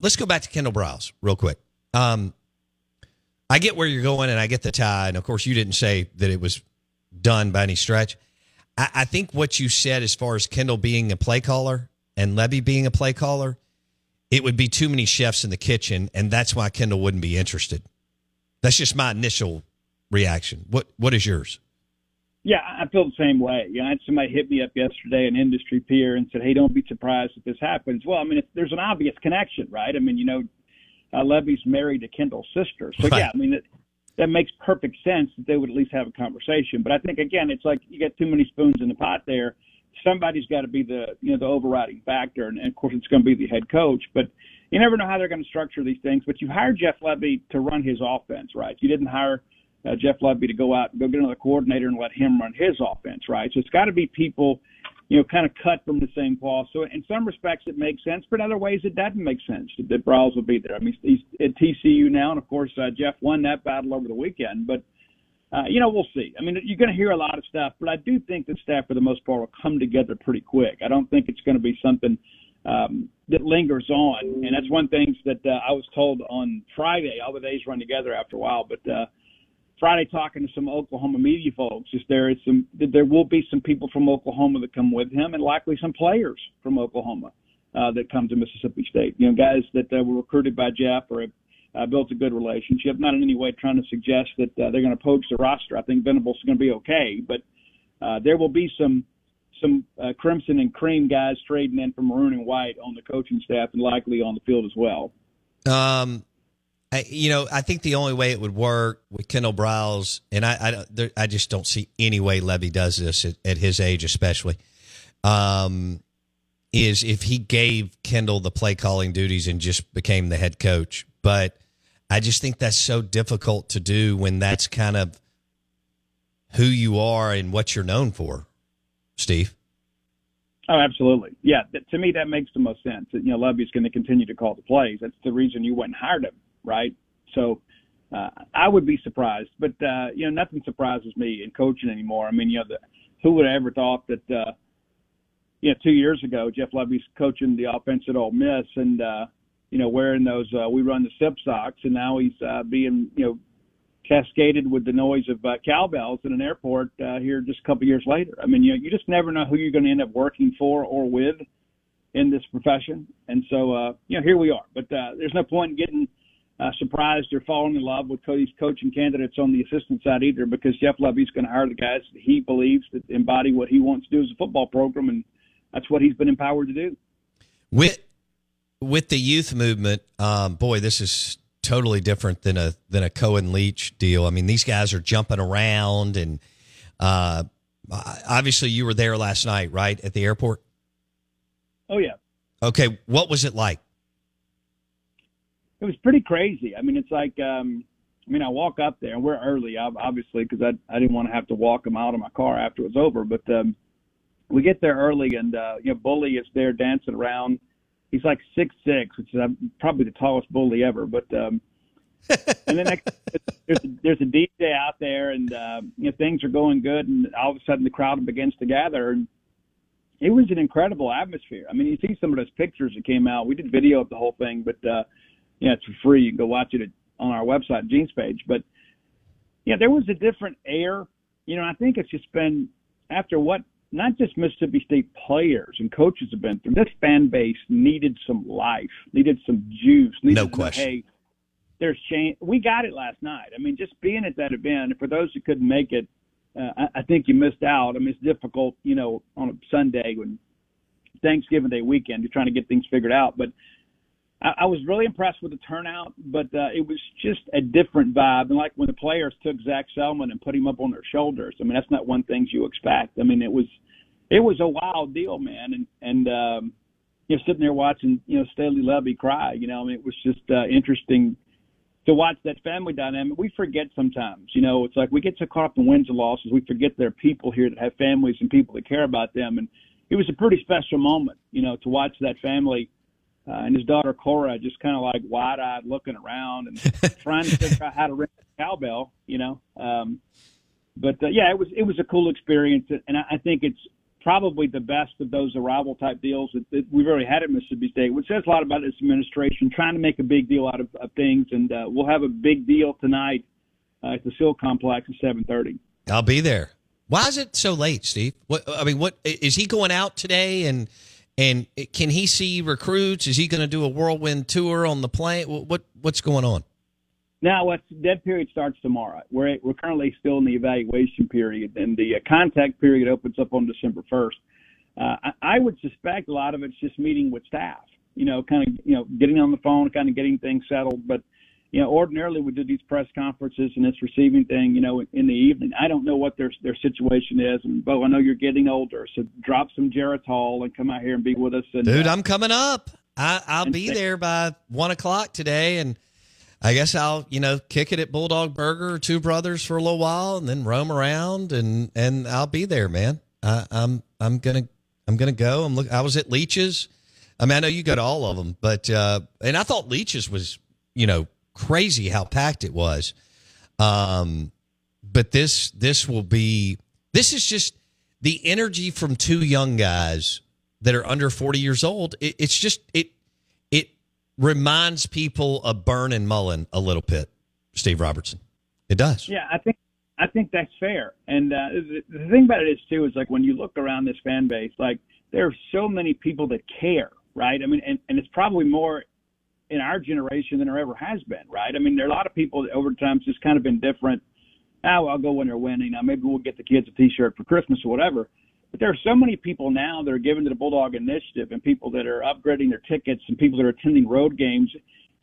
Let's go back to Kendal Briles real quick. Um, I get where you're going, and I get the tie. And of course, you didn't say that it was done by any stretch. I, I think what you said, as far as Kendal being a play caller and Lebby being a play caller, it would be too many chefs in the kitchen, and that's why Kendal wouldn't be interested. That's just my initial reaction. What What is yours? Yeah, I feel the same way. You know, I had somebody hit me up yesterday, an industry peer, and said, "Hey, don't be surprised if this happens." Well, I mean, there's an obvious connection, right? I mean, you know, uh, Lebby's married to Kendal's sister, so Right. yeah, I mean, it, that makes perfect sense that they would at least have a conversation. But I think again, it's like you got too many spoons in the pot there. Somebody's got to be the you know the overriding factor, and, and of course, it's going to be the head coach. But you never know how they're going to structure these things. But you hired Jeff Lebby to run his offense, right? You didn't hire uh, Jeff Lebby to go out and go get another coordinator and let him run his offense, right? So it's got to be people, you know, kind of cut from the same cloth. So in some respects it makes sense, but in other ways it doesn't make sense that Briles will be there. I mean, he's at TCU now, and of course uh, Jeff won that battle over the weekend, but. Uh, you know, we'll see. I mean, you're going to hear a lot of stuff, but I do think the staff, for the most part, will come together pretty quick. I don't think it's going to be something um, that lingers on, and that's one thing that uh, I was told on Friday. All the days run together after a while, but uh, Friday talking to some Oklahoma media folks is there is some there will be some people from Oklahoma that come with him and likely some players from Oklahoma uh, that come to Mississippi State. You know, guys that uh, were recruited by Jeff or have uh, built a good relationship. Not in any way trying to suggest that uh, they're going to poach the roster. I think Venables is going to be okay, but uh, there will be some some uh, crimson and cream guys trading in from maroon and white on the coaching staff and likely on the field as well. Um, I, you know, I think the only way it would work with Kendal Briles, and I, I, there, I just don't see any way Lebby does this at, at his age, especially, um, is if he gave Kendal the play calling duties and just became the head coach. But I just think that's so difficult to do when that's kind of who you are and what you're known for, Steve. Oh, absolutely. Yeah, th- to me that makes the most sense. You know, Lebby's going to continue to call the plays. That's the reason you went and hired him, right? So uh, I would be surprised, but uh, you know, nothing surprises me in coaching anymore. I mean, you know, the, who would have ever thought that? Uh, you know, two years ago, Jeff Lebby's coaching the offense at Ole Miss, and uh, you know, wearing those uh, we run the sip socks, and now he's uh, being you know cascaded with the noise of uh, cowbells in an airport uh, here just a couple years later. I mean, you know, you just never know who you're going to end up working for or with in this profession, and so uh, you know, here we are. But uh, there's no point in getting uh, surprised or falling in love with these coaching candidates on the assistant side either, because Jeff Lebby's going to hire the guys that he believes that embody what he wants to do as a football program, and that's what he's been empowered to do. with with the youth movement, um, boy, this is totally different than a than a Cohen Leach deal. I mean, these guys are jumping around, and uh, obviously, you were there last night, right, at the airport. Oh yeah, Okay, what was it like? it was pretty crazy. I mean, it's like, um, I mean, I walk up there and we're early, obviously, because I I didn't want to have to walk them out of my car after it was over. But um, we get there early, and uh, you know, Bully is there dancing around. He's like six six, which is uh, probably the tallest bully ever. But um, and then next, there's a, there's a DJ out there, and uh, you know, things are going good, and all of a sudden the crowd begins to gather, and it was an incredible atmosphere. I mean, you see some of those pictures that came out. We did video of the whole thing, but uh, yeah, it's for free. You can go watch it on our website, Gene's page. But yeah, there was a different air. You know, I think it's just been after what not just Mississippi State players and coaches have been through. This fan base needed some life, needed some juice. Needed no question. hey, there's change. We got it last night. I mean, just being at that event. For those who couldn't make it, uh, I, I think you missed out. I mean, it's difficult, you know, on a Sunday when Thanksgiving Day weekend, you're trying to get things figured out. But I, I was really impressed with the turnout, but uh, it was just a different vibe. And like when the players took Zac Selmon and put him up on their shoulders, I mean, that's not one thing you expect. I mean, it was it was a wild deal, man. And and um, you know, sitting there watching, you know, Staley Lebby cry, you know, I mean, it was just uh, interesting to watch that family dynamic. We forget sometimes, you know, it's like we get so caught up in wins and losses, we forget there are people here that have families and people that care about them. And it was a pretty special moment, you know, to watch that family uh, and his daughter Cora just kind of like wide eyed looking around and trying to figure out how to ring the cowbell, you know. Um, but uh, yeah, it was it was a cool experience, and I, I think it's probably the best of those arrival type deals that, that we've already had at Mississippi State, which says a lot about this administration trying to make a big deal out of, of things. And uh, we'll have a big deal tonight uh, at the Seal Complex at seven thirty. I'll be there. Why is it so late, Steve? What I mean, what is he going out today and? And can he see recruits? Is he going to do a whirlwind tour on the plane? What what's going on? Now, what's dead period starts tomorrow. We're we're currently still in the evaluation period, and the uh, contact period opens up on December first. Uh, I, I would suspect a lot of it's just meeting with staff. You know, kind of you know getting on the phone, kind of getting things settled. But you know, ordinarily we do these press conferences and this receiving thing, you know, in the evening. I don't know what their their situation is, and Bo, I know you're getting older, so drop some Geritol and come out here and be with us. And, Dude, uh, I'm coming up. I, I'll be there by one o'clock today, and I guess I'll you know kick it at Bulldog Burger or Two Brothers for a little while, and then roam around, and and I'll be there, man. I, I'm I'm gonna I'm gonna go. I'm look. I was at Leach's. I mean, I know you go to all of them, but uh, and I thought Leach's was you know crazy how packed it was. Um, but this this will be this is just the energy from two young guys that are under 40 years old. It, it's just it it reminds people of Burn and Mullen a little bit. Steve Robertson, it does. Yeah, I think I think that's fair. And uh, the, the thing about it is too is like when you look around this fan base, like there are so many people that care, right? I mean, and, and it's probably more in our generation than there ever has been, right? I mean, there are a lot of people that over time just kind of been different. Oh, I'll go when they're winning. Now, maybe we'll get the kids a T-shirt for Christmas or whatever. But there are so many people now that are given to the Bulldog Initiative and people that are upgrading their tickets and people that are attending road games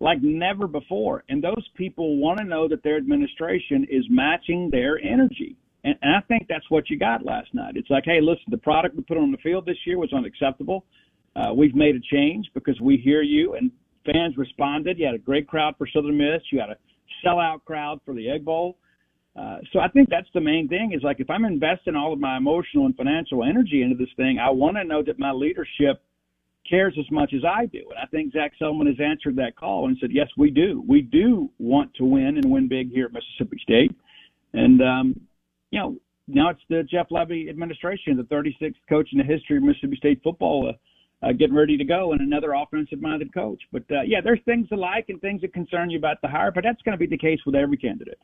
like never before. And those people want to know that their administration is matching their energy. And, and I think that's what you got last night. It's like, hey, listen, the product we put on the field this year was unacceptable. Uh, we've made a change because we hear you, and fans responded. You had a great crowd for Southern Miss. You had a sellout crowd for the Egg Bowl. Uh, so I think that's the main thing is like if I'm investing all of my emotional and financial energy into this thing, I want to know that my leadership cares as much as I do. And I think Zac Selmon has answered that call and said, yes, we do. We do want to win and win big here at Mississippi State. And, um, you know, now it's the Jeff Lebby administration, the 36th coach in the history of Mississippi State football. Uh, uh, getting ready to go and another offensive minded coach. But uh, yeah, there's things to like and things that concern you about the hire, but that's going to be the case with every candidate.